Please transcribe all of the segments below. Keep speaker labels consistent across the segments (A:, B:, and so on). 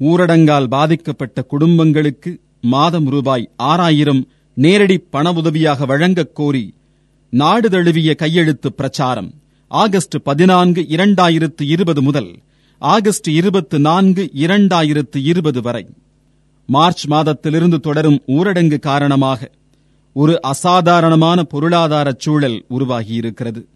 A: ஊரடங்கால் பாதிக்கப்பட்ட குடும்பங்களுக்கு மாதம் ரூபாய் ஆறாயிரம் நேரடி பண உதவியாக வழங்கக் கோரி நாடு தழுவிய கையெழுத்து பிரச்சாரம். ஆகஸ்ட் பதினான்கு இரண்டாயிரத்து இருபது முதல் ஆகஸ்ட் இருபத்து நான்கு இரண்டாயிரத்து இருபது வரை. மார்ச் மாதத்திலிருந்து தொடரும் ஊரடங்கு காரணமாக ஒரு அசாதாரணமான பொருளாதார சூழல் உருவாகியிருக்கிறது.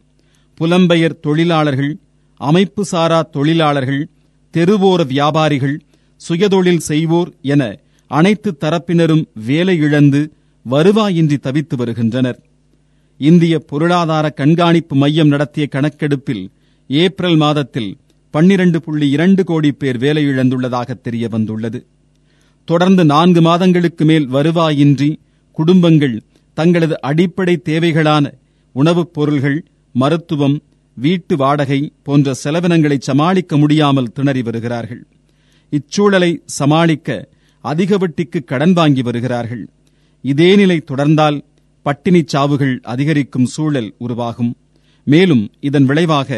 A: புலம்பெயர் தொழிலாளர்கள் அமைப்பு சாரா தொழிலாளர்கள் தெருவோர வியாபாரிகள் சுயதொழில் செய்வோர் என அனைத்து தரப்பினரும் வேலை இழந்து வருவாயின்றி தவித்து வருகின்றனர். இந்திய பொருளாதார கண்காணிப்பு மையம் நடத்திய கணக்கெடுப்பில் ஏப்ரல் மாதத்தில் பன்னிரண்டு புள்ளி இரண்டு கோடி பேர் வேலை இழந்துள்ளதாக தெரிய வந்துள்ளது. தொடர்ந்து நான்கு மாதங்களுக்கு மேல் வருவாயின்றி குடும்பங்கள் தங்களது அடிப்படை தேவைகளான உணவுப் பொருள்கள் மருத்துவம் வீட்டு வாடகை போன்ற செலவினங்களை சமாளிக்க முடியாமல் திணறி வருகிறார்கள். இச்சூழலை சமாளிக்க அதிக வட்டிக்கு கடன் வாங்கி வருகிறார்கள். இதே நிலை தொடர்ந்தால் பட்டினிச் சாவுகள் அதிகரிக்கும் சூழல் உருவாகும். மேலும் இதன் விளைவாக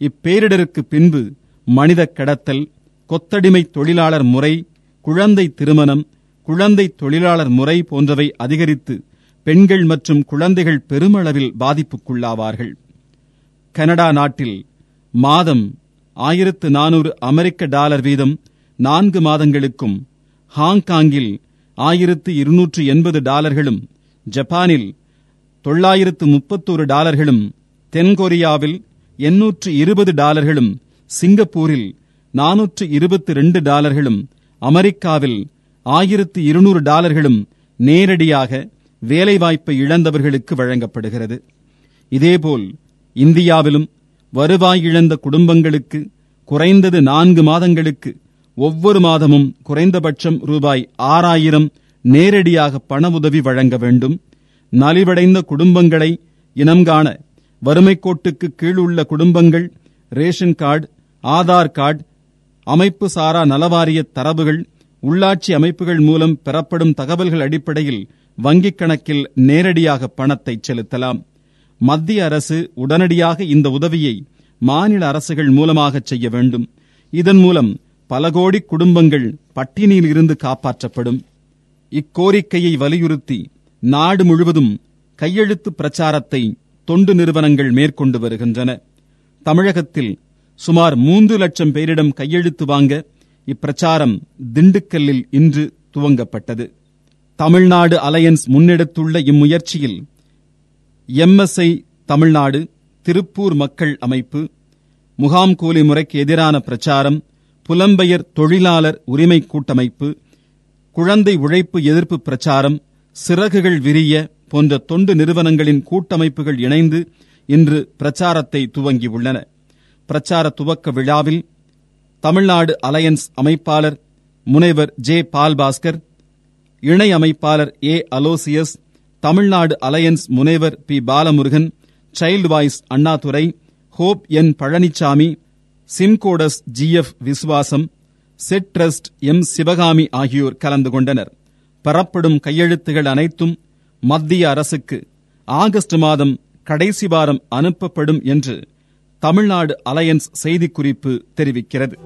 A: இப்பேரிடருக்கு பின்பு மனித கடத்தல் கொத்தடிமை தொழிலாளர் முறை குழந்தை திருமணம் குழந்தை தொழிலாளர் முறை போன்றவை அதிகரித்து பெண்கள் மற்றும் குழந்தைகள் பெருமளவில் பாதிப்புக்குள்ளாவார்கள். கனடா நாட்டில் மாதம் ஆயிரத்து நானூறு அமெரிக்க டாலர் வீதம் நான்கு மாதங்களுக்கும் ஹாங்காங்கில் ஆயிரத்து இருநூற்று எண்பது டாலர்களும் ஜப்பானில் தொள்ளாயிரத்து முப்பத்தோரு டாலர்களும் தென்கொரியாவில் எண்ணூற்று இருபது டாலர்களும் சிங்கப்பூரில் நானூற்று இருபத்தி ரெண்டு டாலர்களும் அமெரிக்காவில் ஆயிரத்து இருநூறு டாலர்களும் நேரடியாக வேலைவாய்ப்பை இழந்தவர்களுக்கு வழங்கப்படுகிறது. இதேபோல் இந்தியாவிலும் வருவாய் இழந்த குடும்பங்களுக்கு குறைந்தது நான்கு மாதங்களுக்கு ஒவ்வொரு மாதமும் குறைந்தபட்சம் ரூபாய் ஆறாயிரம் நேரடியாக பண உதவி வழங்க வேண்டும். நலிவடைந்த குடும்பங்களை இனம் காண வறுமை கோட்டுக்கு கீழ் உள்ள குடும்பங்கள் ரேஷன் கார்டு ஆதார் கார்டு அமைப்பு சாரா நலவாரிய தரவுகள் உள்ளாட்சி அமைப்புகள் மூலம் பெறப்படும் தகவல்கள் அடிப்படையில் வங்கிக் கணக்கில் நேரடியாக பணத்தை செலுத்தலாம். மத்திய அரசு உடனடியாக இந்த உதவியை மாநில அரசுகள் மூலமாக செய்ய வேண்டும். இதன் மூலம் பல கோடி குடும்பங்கள் பட்டினியில் இருந்து காப்பாற்றப்படும். இக்கோரிக்கையை வலியுறுத்தி நாடு முழுவதும் கையெழுத்து பிரச்சாரத்தை தொண்டு நிறுவனங்கள் மேற்கொண்டு வருகின்றன. தமிழகத்தில் சுமார் மூன்று லட்சம் பேரிடம் கையெழுத்து வாங்க இப்பிரச்சாரம் திண்டுக்கல்லில் இன்று துவங்கப்பட்டது. தமிழ்நாடு அலையன்ஸ் முன்னெடுத்துள்ள இம்முயற்சியில் எம்எஸ்ஐ தமிழ்நாடு திருப்பூர் மக்கள் அமைப்பு முகாம் கூலி முறைக்கு எதிரான பிரச்சாரம் புலம்பெயர் தொழிலாளர் உரிமை கூட்டமைப்பு குழந்தை உழைப்பு எதிர்ப்பு பிரச்சாரம் சிறகுகள் விரிய போன்ற தொண்டு நிறுவனங்களின் கூட்டமைப்புகள் இணைந்து இன்று பிரச்சாரத்தை துவங்கியுள்ளன பிரச்சார துவக்க விழாவில் தமிழ்நாடு அலையன்ஸ் அமைப்பாளர் முனைவர் ஜே பால்பாஸ்கர் இணை அமைப்பாளர் ஏ அலோசியஸ் தமிழ்நாடு அலையன்ஸ் முனைவர் P Balamurugan child voice Annadurai hope N Palanisamy Simcodes G F Visuvasam set trust M Sivakami ஆகியோர் கலந்து கொண்டனர். பெறப்படும் கையெழுத்துகள் அனைத்தும் மத்திய அரசுக்கு ஆகஸ்ட் மாதம் கடைசி வாரம் அனுப்பப்படும் என்று தமிழ்நாடு அலையன்ஸ் செய்திக்குறிப்பு தெரிவிக்கிறது.